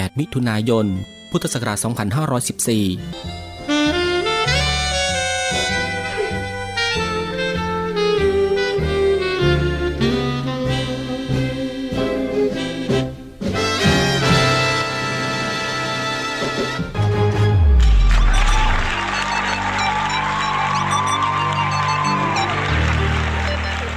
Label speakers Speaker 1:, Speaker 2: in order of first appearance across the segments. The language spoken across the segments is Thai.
Speaker 1: 8 มิถุนายน พุทธศักราช 2514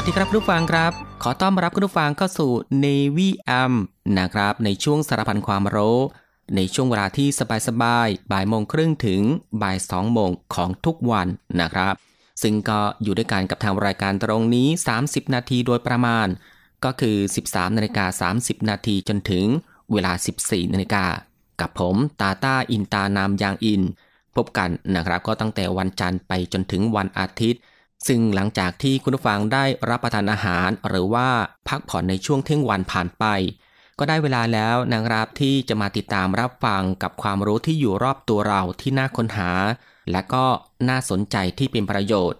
Speaker 1: วัสดีครับผู้ฟังครับ ขอต้อนรับคุณผู้ฟังเข้าสู่ Navy AM นะครับ ในช่วงสารพันความรู้ ในช่วงเวลาที่สบายๆบ่ายโมงครึ่งถึงบ่ายสองโมงของทุกวันนะครับ ซึ่งก็อยู่ด้วยกันกับทางรายการตรงนี้ 30 นาทีโดยประมาณ ก็คือ 13นาฬิกา30 นาทีจนถึงเวลา 14นาฬิกากับผมตาตาอินตานามยางอิน พบกันนะครับก็ตั้งแต่วันจันทร์ไปจนถึงวันอาทิตย์ ซึ่งหลังจากที่คุณผู้ฟังได้รับประทานอาหารหรือว่าพักผ่อนในช่วงเที่ยงวันผ่านไป ก็ได้เวลาแล้วนะครับที่จะมาติดตามรับฟังกับความรู้ที่อยู่รอบตัวเราที่น่าค้นหา และก็น่าสนใจที่เป็นประโยชน์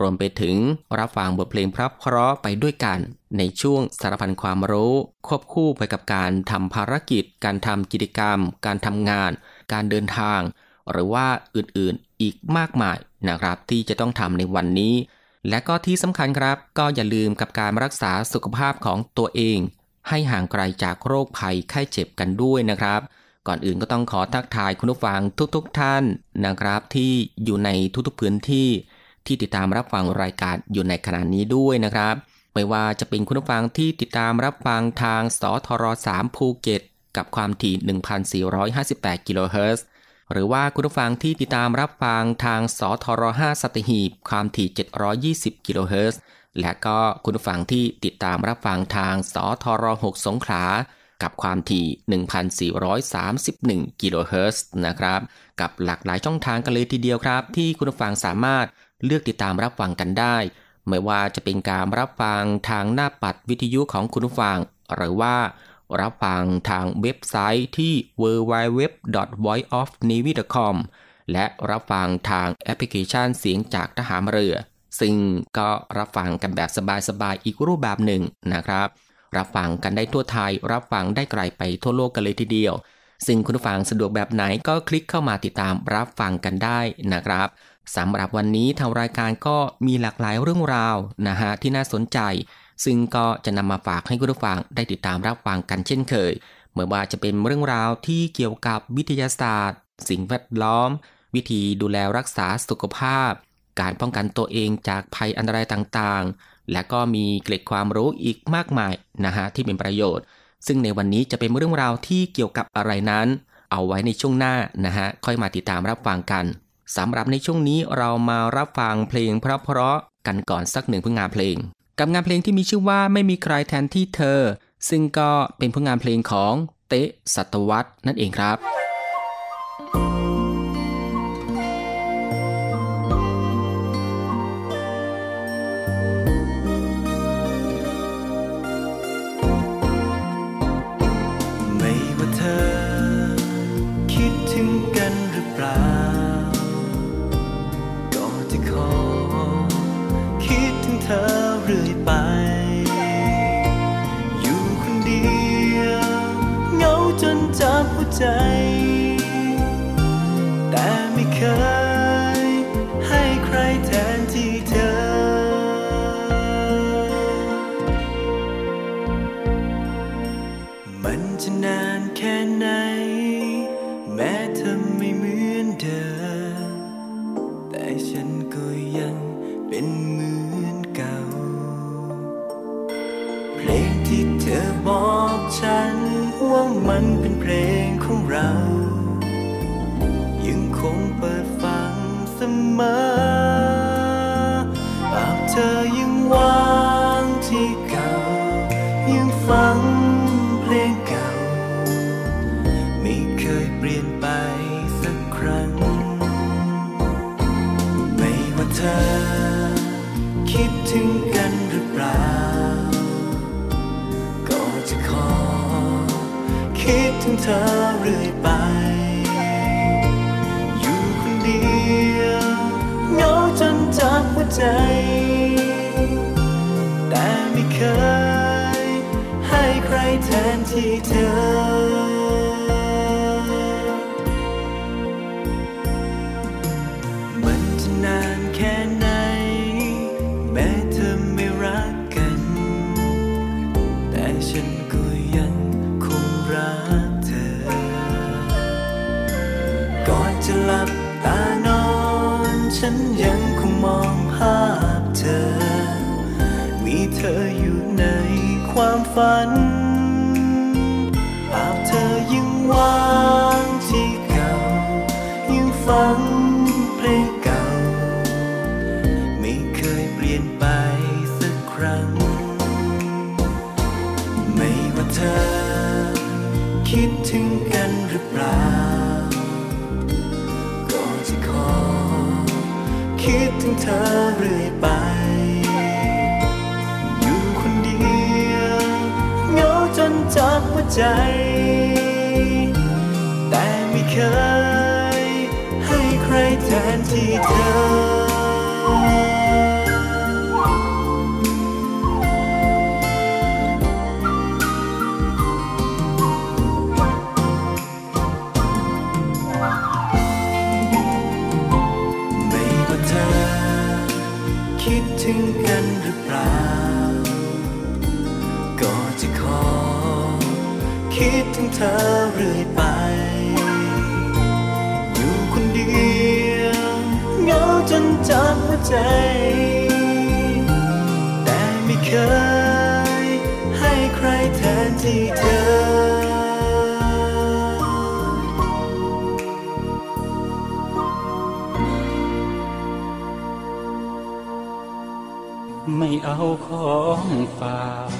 Speaker 1: รวมไปถึงรับฟังบทเพลงพระเพราะไปด้วยกัน ในช่วงสารพันความรู้ ควบคู่ไปกับการทำภารกิจ การทำกิจกรรม การทำงาน การเดินทาง หรือว่าอื่นๆ อีกมากมายนะครับ ที่จะต้องทำในวันนี้ และก็ที่สำคัญครับ ก็อย่าลืมกับการรักษาสุขภาพของตัวเอง ให้ห่างไกลจากโรคภัยไข้เจ็บกันด้วยนะครับ ก่อนอื่นก็ต้องขอทักทายคุณผู้ฟังทุกๆทท่านนะครับ ที่อยู่ในทุกๆพื้นที่ ที่ติดตามรับฟังรายการอยู่ในขณะนี้ด้วยนะครับไม่ว่าจะเป็นคุณผู้ฟังที่ติดตามรับฟังทางสทร3ภูเก็ตกับความถี่ 1,458 กิโลเฮิรตซ์ หรือว่าคุณผู้ฟังที่ติดตามรับฟังทางสทร5สัตหีบความถี่ 720 กิโลเฮิรตซ์และก็คุณผู้ฟังที่ติดตามรับฟังทางสทร6สงขลากับความถี่ 1,431 กิโลเฮิรตซ์นะครับ กับหลากหลายช่องทางกันเลยทีเดียวครับ ที่คุณผู้ฟังสามารถเลือกติดตามรับฟังกันได้ ไม่ว่าจะเป็นการรับฟังทางหน้าปัดวิทยุของคุณผู้ฟัง หรือว่า รับฟังทางเว็บไซต์ที่ www.voiceofnavy.com และรับฟังทางแอปพลิเคชันเสียงจากทหารเรือ ซึ่งก็รับฟังกันแบบสบายๆอีกรูปแบบหนึ่งนะครับ รับฟังกันได้ทั่วไทย รับฟังได้ไกลไปทั่วโลกกันเลยทีเดียว ซึ่งคุณฟังสะดวกแบบไหนก็คลิกเข้ามาติดตามรับฟังกันได้นะครับสำหรับวันนี้ทางรายการก็มีหลากหลายเรื่องราวนะฮะที่น่าสนใจ ซึ่งก็จะนำมาฝากให้คุณผู้ฟังได้ติดตามรับฟังกันเช่นเคยไม่ว่าจะเป็นเรื่องราวที่เกี่ยวกับวิทยาศาสตร์ สิ่งแวดล้อม วิธีดูแลรักษาสุขภาพ การป้องกันตัวเองจากภัยอันตรายต่างๆ และก็มีเกร็ดความรู้อีกมากมายนะฮะที่เป็นประโยชน์ ซึ่งในวันนี้จะเป็นเรื่องราวที่เกี่ยวกับอะไรนั้น เอาไว้ในช่วงหน้านะฮะค่อยมาติดตามรับฟังกันสำหรับในช่วงนี้เรามารับฟังเพลงเพราะๆกันก่อนสักหนึ่งผลงานเพลง กับงานเพลงที่มีชื่อว่าไม่มีใครแทนที่เธอ ซึ่งก็เป็นผลงานเพลงของเตะสัตวัตนั่นเองครับ
Speaker 2: ใจ ถึงเธอเรื่อยไป อยู่คนเดียวเหงาจนจากหัวใจ แต่ไม่เคยให้ใครแทนที่เธอ ฝัน จนจับหัวใจ แต่ไม่เคยให้ใครแทนที่เธอ
Speaker 3: ไม่เอาของฝาก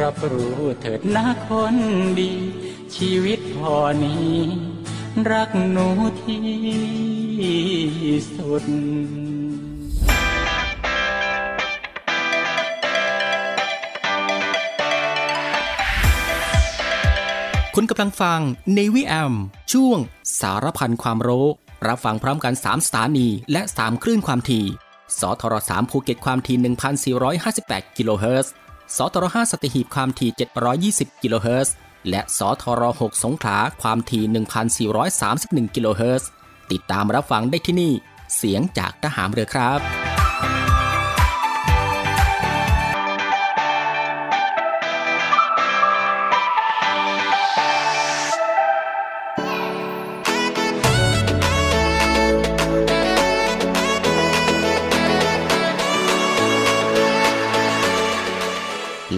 Speaker 3: รับรู้เถิดนะคนดี ชีวิตพอนี้ รักหนูที่สุด
Speaker 1: คุณกำลังฟังในวิแอมช่วงสารพันความรู้ รับฟังพร้อมกัน 3 สถานี และ 3 คลื่นความถี่ สทร3ภูเก็ตความถี่ 1,458 กิโลเฮิรตซ์ สทร5สตีหีบความถี่ 720 กิโลเฮิรตซ์ และสทร6สงขลาความถี่ 1,431 กิโลเฮิรตซ์ ติดตามรับฟังได้ที่นี่ เสียงจากทหารเรือครับ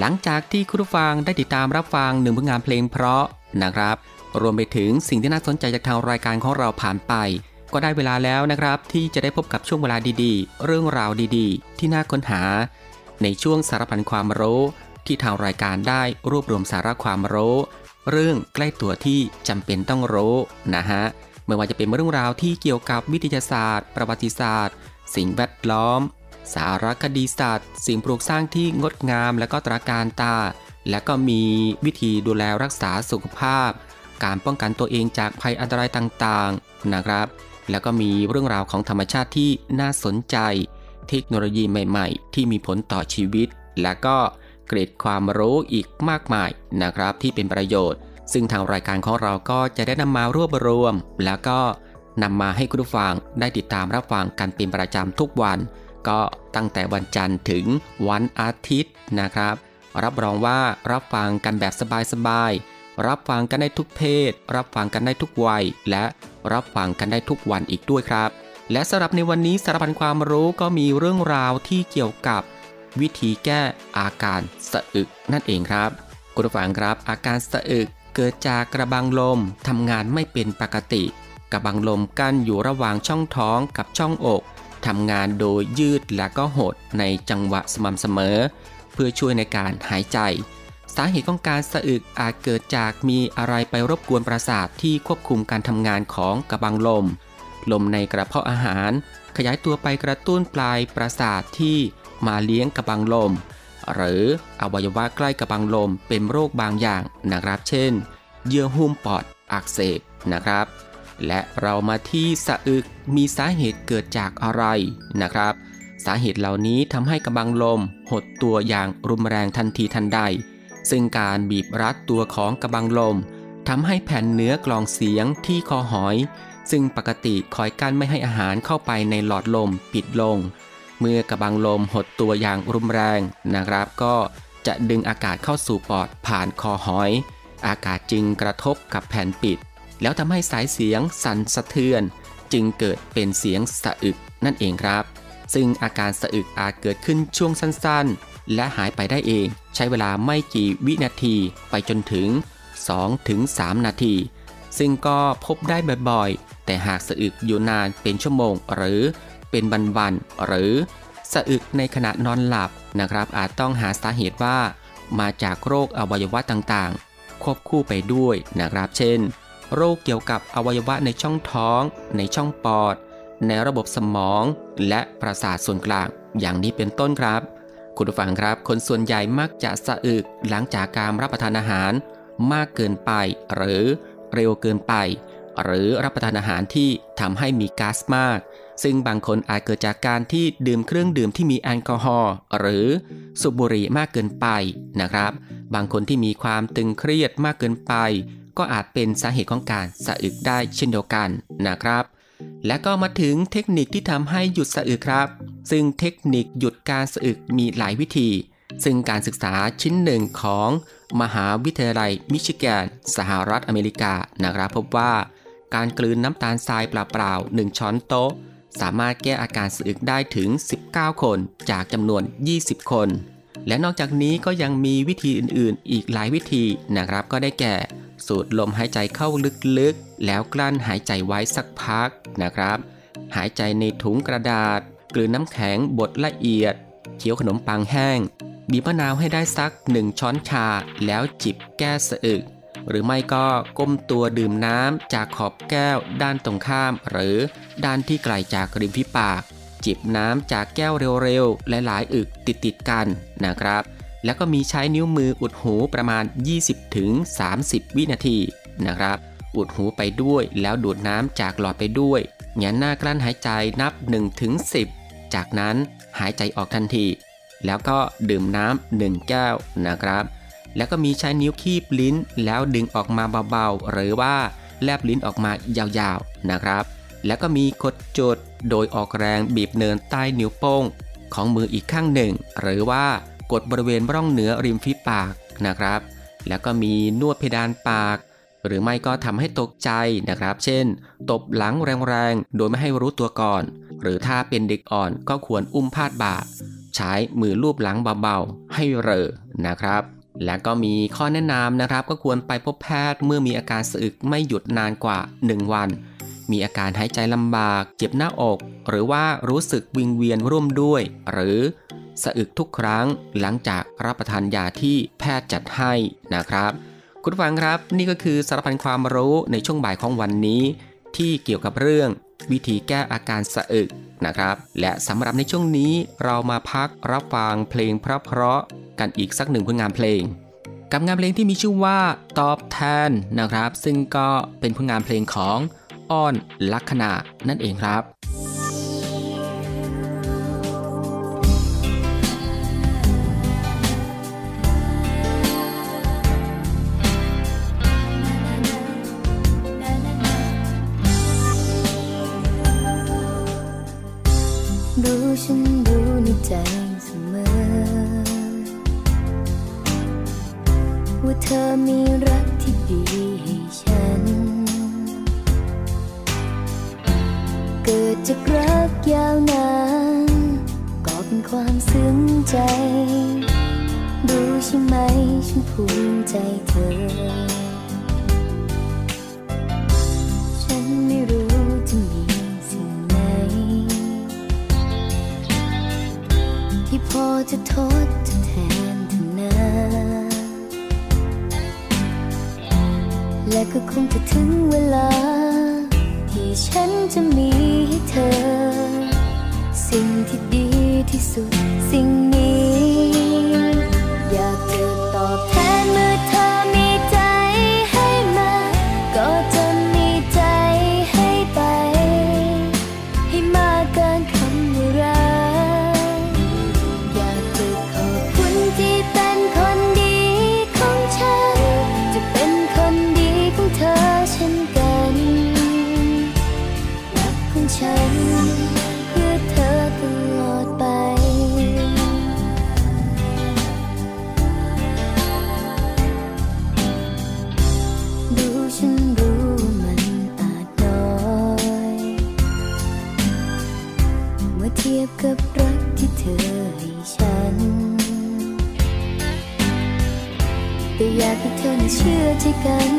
Speaker 1: หลังจากที่คุณผู้ฟังได้ติดตามรับฟังหนึ่งผลงานเพลงเพราะนะครับ รวมไปถึงสิ่งที่น่าสนใจจากทางรายการของเราผ่านไป ก็ได้เวลาแล้วนะครับ ที่จะได้พบกับช่วงเวลาดีๆ เรื่องราวดีๆ ที่น่าค้นหา ในช่วงสารพันความรู้ที่ทางรายการได้รวบรวมสาระความรู้ เรื่องใกล้ตัวที่จำเป็นต้องรู้นะฮะไม่ว่าจะเป็นเรื่องราวที่เกี่ยวกับวิทยาศาสตร์ ประวัติศาสตร์ สิ่งแวดล้อม สารคดีสัตว์ สิ่งปลูกสร้างที่งดงามและก็ตราการตา และก็มีวิธีดูแลรักษาสุขภาพ การป้องกันตัวเองจากภัยอันตรายต่างๆนะครับ แล้วก็มีเรื่องราวของธรรมชาติที่น่าสนใจ เทคโนโลยีใหม่ ๆ ที่มีผลต่อชีวิต และก็เกร็ดความรู้อีกมากมายนะครับที่เป็นประโยชน์ ซึ่งทางรายการของเราก็จะได้นำมารวบรวม แล้วก็นำมาให้คุณผู้ฟังได้ติดตามรับฟังกันเป็นประจำทุกวัน ก็ตั้งแต่วันจันทร์ถึงวันอาทิตย์นะครับ รับรองว่ารับฟังกันแบบสบายๆ รับฟังกันได้ทุกเพศ รับฟังกันได้ทุกวัย และรับฟังกันได้ทุกวันอีกด้วยครับ และสำหรับในวันนี้สารพันความรู้ก็มีเรื่องราวที่เกี่ยวกับ วิธีแก้อาการสะอึกนั่นเองครับคุณผู้ฟังครับ อาการสะอึกเกิดจากกระบังลมทำงานไม่เป็นปกติ กระบังลมกั้นอยู่ระหว่างช่องท้องกับช่องอก ทำงานโดยยืดและก็หดในจังหวะสม่ำเสมอ เพื่อช่วยในการหายใจ สาเหตุของการสะอึกอาจเกิดจากมีอะไรไปรบกวนประสาทที่ควบคุมการทำงานของกระบังลม ลมในกระเพาะอาหาร ขยายตัวไปกระตุ้นปลายประสาทที่มาเลี้ยงกระบังลม หรืออวัยวะใกล้กระบังลมเป็นโรคบางอย่างนะครับ เช่น เยื่อหุ้มปอดอักเสบนะครับ และเรามาที่สะอึกมีสาเหตุเกิดจากอะไรนะครับ สาเหตุเหล่านี้ทำให้กระบังลมหดตัวอย่างรุนแรงทันทีทันใด ซึ่งการบีบรัดตัวของกระบังลมทำให้แผ่นเนื้อกลองเสียงที่คอหอย ซึ่งปกติคอยกั้นไม่ให้อาหารเข้าไปในหลอดลมปิดลง เมื่อกระบังลมหดตัวอย่างรุนแรงนะครับ ก็จะดึงอากาศเข้าสู่ปอดผ่านคอหอย อากาศจึงกระทบกับแผ่นปิด แล้วทำให้สายเสียงสั่นสะเทือน จึงเกิดเป็นเสียงสะอึกนั่นเองครับ ซึ่งอาการสะอึกอาจเกิดขึ้นช่วงสั้นๆ และหายไปได้เอง ใช้เวลาไม่กี่วินาทีไปจนถึง 2-3 นาที ซึ่งก็พบได้บ่อยๆ แต่หากสะอึกอยู่นานเป็นชั่วโมง หรือเป็นวันๆหรือสะอึกในขณะนอนหลับนะครับ อาจต้องหาสาเหตุว่า มาจากโรคอวัยวะต่างๆ ควบคู่ไปด้วยนะครับ เช่น โรคเกี่ยวกับอวัยวะในช่องท้อง ในช่องปอด ในระบบสมอง และประสาทส่วนกลาง อย่างนี้เป็นต้นครับ คุณผู้ฟังครับ คนส่วนใหญ่มักจะสะอึกหลังจากการรับประทานอาหาร มากเกินไป หรือเร็วเกินไป หรือรับประทานอาหารที่ทำให้มีก๊าซมาก ซึ่งบางคนอาจเกิดจากการที่ดื่มเครื่องดื่มที่มีแอลกอฮอล์หรือสูบบุหรี่มากเกินไปนะครับ บางคนที่มีความตึงเครียดมากเกินไป ก็อาจเป็นสาเหตุของการสะอึกได้เช่นเดียวกันนะครับ และก็มาถึงเทคนิคที่ทำให้หยุดสะอึกครับ ซึ่งเทคนิคหยุดการสะอึกมีหลายวิธี ซึ่งการศึกษาชิ้นหนึ่งของมหาวิทยาลัยมิชิแกน สหรัฐอเมริกานะครับพบว่าการกลืนน้ำตาลทรายเปล่าๆ1ช้อนโต๊ะ สามารถแก้อาการสะอึกได้ถึง 19 คนจากจำนวน 20 คน และนอกจากนี้ก็ยังมีวิธีอื่นๆ อีกหลายวิธีนะครับ ก็ได้แก่ สูดลมหายใจเข้าลึกๆ แล้วกลั้นหายใจไว้สักพักนะครับ หายใจในถุงกระดาษ กลืนน้ำแข็งบดละเอียด เคี้ยวขนมปังแห้ง บีบมะนาวให้ได้สัก1ช้อนชา แล้วจิบแก้สะอึก หรือไม่ก็ก้มตัวดื่มน้ำจากขอบแก้วด้านตรงข้าม หรือด้านที่ไกลจากริมฝีปาก จิบน้ำจากแก้วเร็วๆและหลายอึกติดๆกันนะครับ แล้วก็มีใช้นิ้วมืออุดหูประมาณ 20-30 วินาทีนะครับ อุดหูไปด้วยแล้วดูดน้ำจากหลอดไปด้วยแงนหน้ากลั้นหายใจนับ1ถึง10 จากนั้นหายใจออกทันที แล้วก็ดื่มน้ำหนึ่งแก้วนะครับ แล้วก็มีใช้นิ้วคีบลิ้น แล้วดึงออกมาเบาๆ หรือว่าแลบลิ้นออกมายาวๆนะครับ แล้วก็มีกดจุด โดยออกแรงบีบเนินใต้นิ้วโป้ง ของมืออีกข้างหนึ่ง หรือว่ากดบริเวณร่องเหนือริมฝีปากนะครับ แล้วก็มีนวดเพดานปาก หรือไม่ก็ทำให้ตกใจนะครับ เช่น ตบหลังแรงๆ โดยไม่ให้รู้ตัวก่อน หรือถ้าเป็นเด็กอ่อนก็ควรอุ้มพาดบ่าใช้มือลูบหลังเบาๆ ให้เรอนะครับและก็มีข้อแนะนำนะครับ ก็ควรไปพบแพทย์เมื่อมีอาการสะอึกไม่หยุดนานกว่า 1 วัน มีอาการหายใจลำบาก เจ็บหน้าอก หรือว่ารู้สึกวิงเวียนร่วมด้วย หรือสะอึกทุกครั้งหลังจากรับประทานยาที่แพทย์จัดให้นะครับ คุณฟังครับนี่ก็คือสารพันความรู้ในช่วงบ่ายของวันนี้ ที่เกี่ยวกับเรื่อง วิธีแก้อาการสะอึกนะครับ และสำหรับในช่วงนี้เรามาพักรับฟังเพลงเพราะๆกันอีกสักหนึ่งผลงานเพลงกับงานเพลงที่มีชื่อว่าตอบแทนนะครับ ซึ่งก็เป็นผลงานเพลงของ อ้อนลัคนานั่นเองครับ
Speaker 4: ซึ้งใจรู้ใช่ไหมฉันภูมิใจเธอ ฉันไม่รู้จะมีสิ่งไหน ที่พอจะทดจะแทนเธอนะและก็คงจะถึงเวลา ที่ฉันจะมีให้เธอ สิ่งที่ดี ที่สุดสิ่งนี้ อยากจะตอบแทนเมื่อเธอมีใจให้มา ก็จะมีใจให้ไป ให้มากเกินคำว่ารักอยากจะขอบคุณที่เป็นคนดีของฉัน จะเป็นคนดีของเธอเช่นกันรักของฉัน กับรักที่เธอให้ฉัน แต่อยากให้เธอนั้นเชื่อใจกัน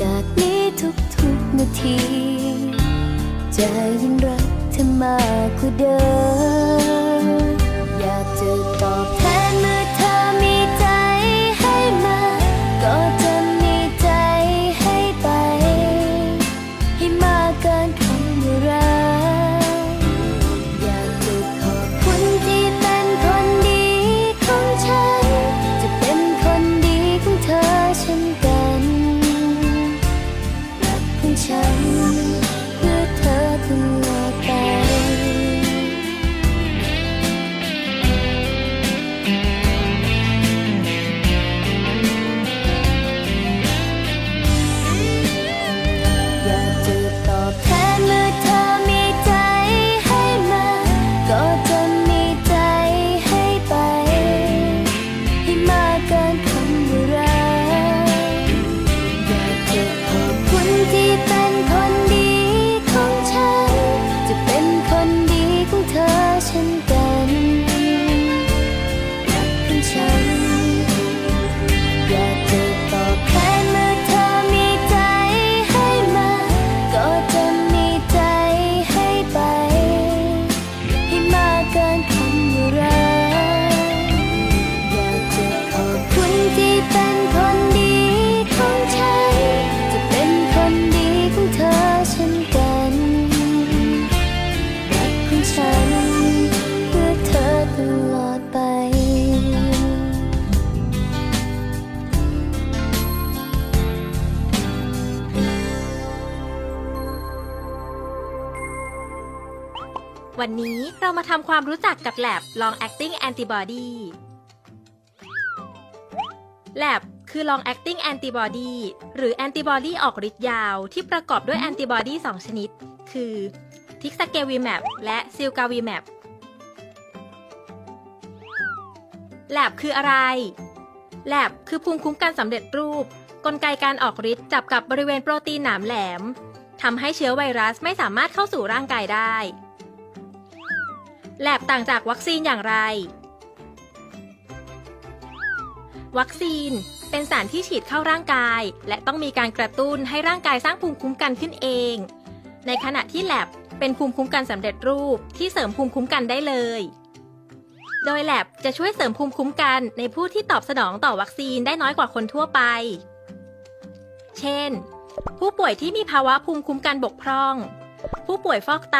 Speaker 4: จากนี้ทุกๆนาที จะยิ่งรักเธอมากกว่าเดิม อยากจะตอบแทนเมื่อ ฉัน เพื่อเธอคือดไปอย
Speaker 5: วันนี้เรามาทำความรู้จักกับ LAAB Long Acting Antibody LAAB คือ Long Acting Antibody หรือแอนติบอดีออกฤทธิ์ยาวที่ประกอบด้วยแอนติบอดี2 ชนิด คือ tixagevimab และ cilgavimab LAAB คืออะไร Lab คือภูมิคุ้มกันสำเร็จรูป กลไกการออกฤทธิ์จับกับบริเวณโปรตีนหนามแหลมทำให้เชื้อไวรัสไม่สามารถเข้าสู่ร่างกายได้ แลบต่างจากวัคซีนอย่างไร วัคซีนเป็นสารที่ฉีดเข้าร่างกาย และต้องมีการกระตุ้นให้ร่างกายสร้างภูมิคุ้มกันขึ้นเอง ในขณะที่แลบเป็นภูมิคุ้มกันสำเร็จรูปที่เสริมภูมิคุ้มกันได้เลย โดยแลบจะช่วยเสริมภูมิคุ้มกันในผู้ที่ตอบสนองต่อวัคซีนได้น้อยกว่าคนทั่วไป เช่น ผู้ป่วยที่มีภาวะภูมิคุ้มกันบกพร่อง ผู้ป่วยฟอกไต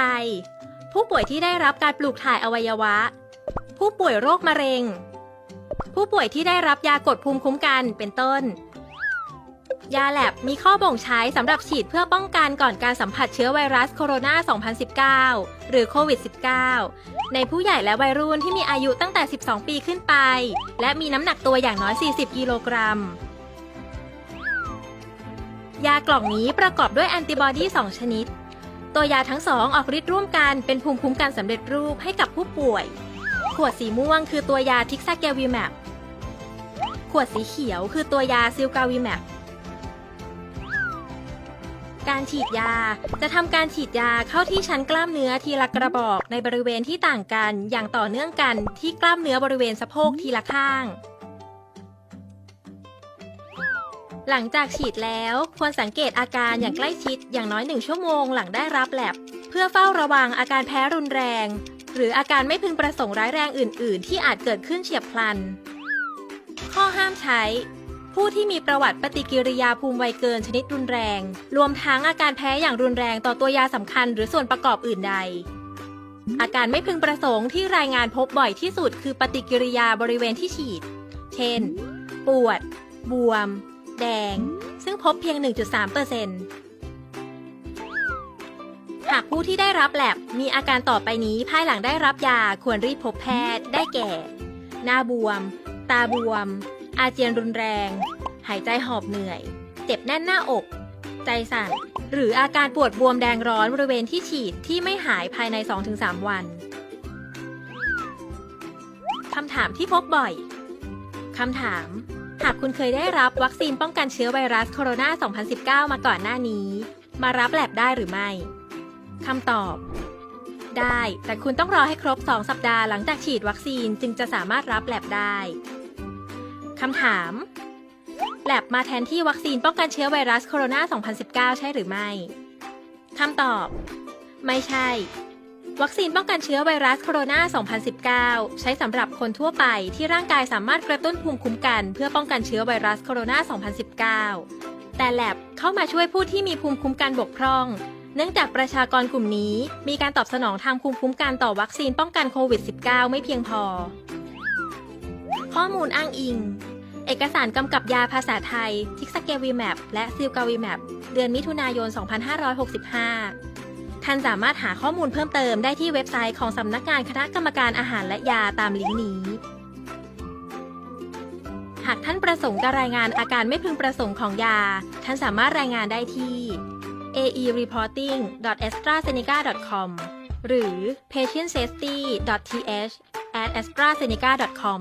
Speaker 5: ผู้ป่วยที่ได้รับการปลูกถ่ายอวัยวะ ผู้ป่วยโรคมะเร็ง ผู้ป่วยที่ได้รับยากดภูมิคุ้มกันเป็นต้น ยาแลบมีข้อบ่งใช้สำหรับฉีดเพื่อป้องกันก่อนการสัมผัสเชื้อไวรัสโคโรนา 2019 หรือโควิด -19 ในผู้ใหญ่และวัยรุ่นที่มีอายุตั้งแต่ 12 ปีขึ้นไป และมีน้ำหนักตัวอย่างน้อย 40 กิโลกรัมยากล่องนี้ประกอบด้วยแอนติบอดี 2 ชนิด ตัวยาทั้งสองออกฤทธิ์ร่วมกันเป็นภูมิคุ้มกันสำเร็จรูปให้กับผู้ป่วย ขวดสีม่วงคือตัวยา tixagevimab ขวดสีเขียวคือตัวยา cilgavimab การฉีดยาจะทำการฉีดยาเข้าที่ชั้นกล้ามเนื้อทีละกระบอกในบริเวณที่ต่างกันอย่างต่อเนื่องกันที่กล้ามเนื้อบริเวณสะโพกทีละข้าง หลังจากฉีดแล้วควรสังเกตอาการอย่างใกล้ชิดอย่างน้อยหนึ่งชั่วโมงหลังได้รับแลบเพื่อเฝ้าระวังอาการแพ้รุนแรง หรืออาการไม่พึงประสงค์ร้ายแรงอื่น ๆ ที่อาจเกิดขึ้นเฉียบพลัน ข้อห้ามใช้ ผู้ที่มีประวัติปฏิกิริยาภูมิไวเกินชนิดรุนแรง รวมทั้งอาการแพ้อย่างรุนแรงต่อตัวยาสำคัญหรือส่วนประกอบอื่นใด อาการไม่พึงประสงค์ที่รายงานพบบ่อยที่สุด คือปฏิกิริยาบริเวณที่ฉีด เช่น ปวด บวม แดง ซึ่งพบเพียง 1.3%หากผู้ที่ได้รับแลบมีอาการต่อไปนี้ภายหลังได้รับยาควรรีบพบแพทย์ ได้แก่ หน้าบวม ตาบวม อาเจียนรุนแรง หายใจหอบเหนื่อย เจ็บแน่นหน้าอก ใจสั่น หรืออาการปวดบวมแดงร้อนบริเวณที่ฉีดที่ไม่หายภายใน 2-3 วันคำถามที่พบบ่อย คำถาม หากคุณเคยได้รับวัคซีนป้องกันเชื้อไวรัสโคโรนา 2019 มาก่อนหน้านี้ มารับแลบได้หรือไม่ คำตอบ ได้ แต่คุณต้องรอให้ครบ 2 สัปดาห์หลังจากฉีดวัคซีนจึงจะสามารถรับแลบได้ คำถามแลบมาแทนที่วัคซีนป้องกันเชื้อไวรัสโคโรนา 2019 ใช่หรือไม่ คำตอบ ไม่ใช่ วัคซีนป้องกันเชื้อไวรัสโคโรนา 2019 ใช้สำหรับคนทั่วไปที่ร่างกายสามารถกระตุ้นภูมิคุ้มกันเพื่อป้องกันเชื้อไวรัสโคโรนา 2019 แต่แลบเข้ามาช่วยผู้ที่มีภูมิคุ้มกันบกพร่อง เนื่องจากประชากรกลุ่มนี้ มีการตอบสนองทางภูมิคุ้มกันต่อวัคซีนป้องกันโควิด -19 ไม่เพียงพอ ข้อมูลอ้างอิง เอกสารกำกับยาภาษาไทย tixagevimab และ cilgavimab เดือนมิถุนายน 2565 ท่านสามารถหาข้อมูลเพิ่มเติมได้ที่เว็บไซต์ของสำนักงานคณะกรรมการอาหารและยาตามลิงก์นี้ หากท่านประสงค์จะรายงานอาการไม่พึงประสงค์ของยา ท่านสามารถรายงานได้ที่ aereporting.astrazeneca.com หรือ patientsafety.th@astrazeneca.com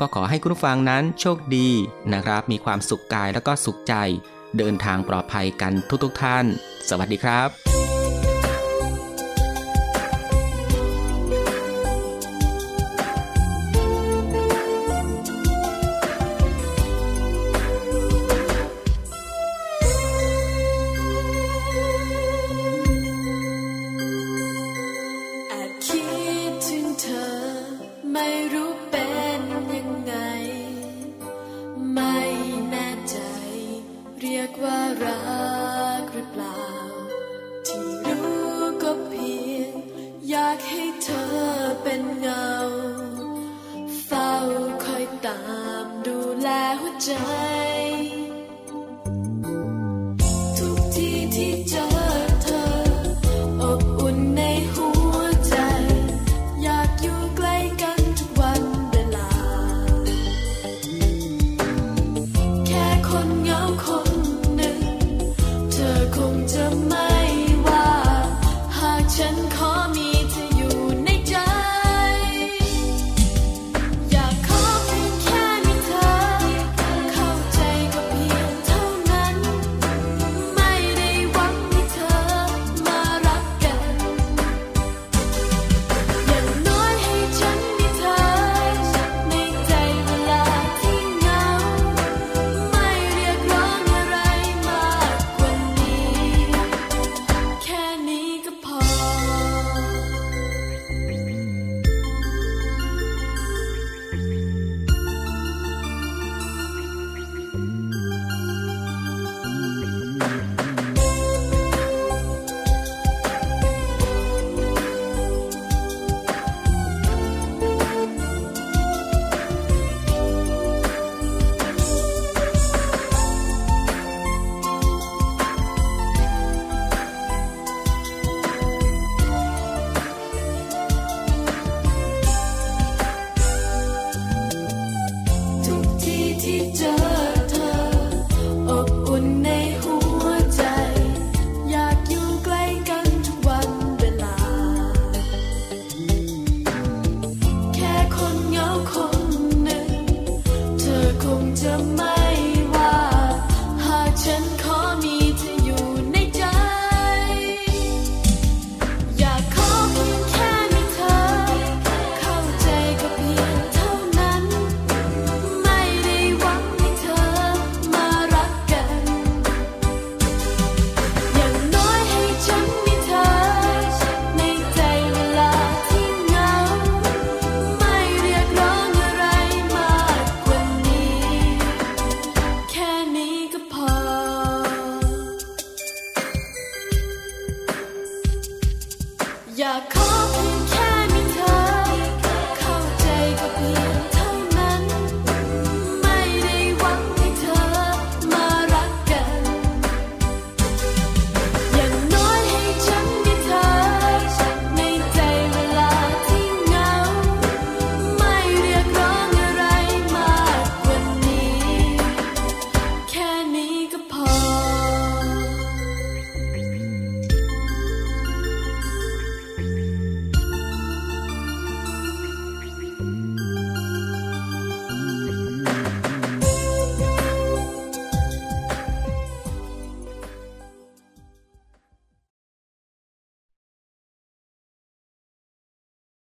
Speaker 1: ก็ขอให้คุณผู้ฟังนั้นโชคดีนะครับ มีความสุขกายแล้วก็สุขใจ เดินทางปลอดภัยกันทุกๆท่าน สวัสดีครับ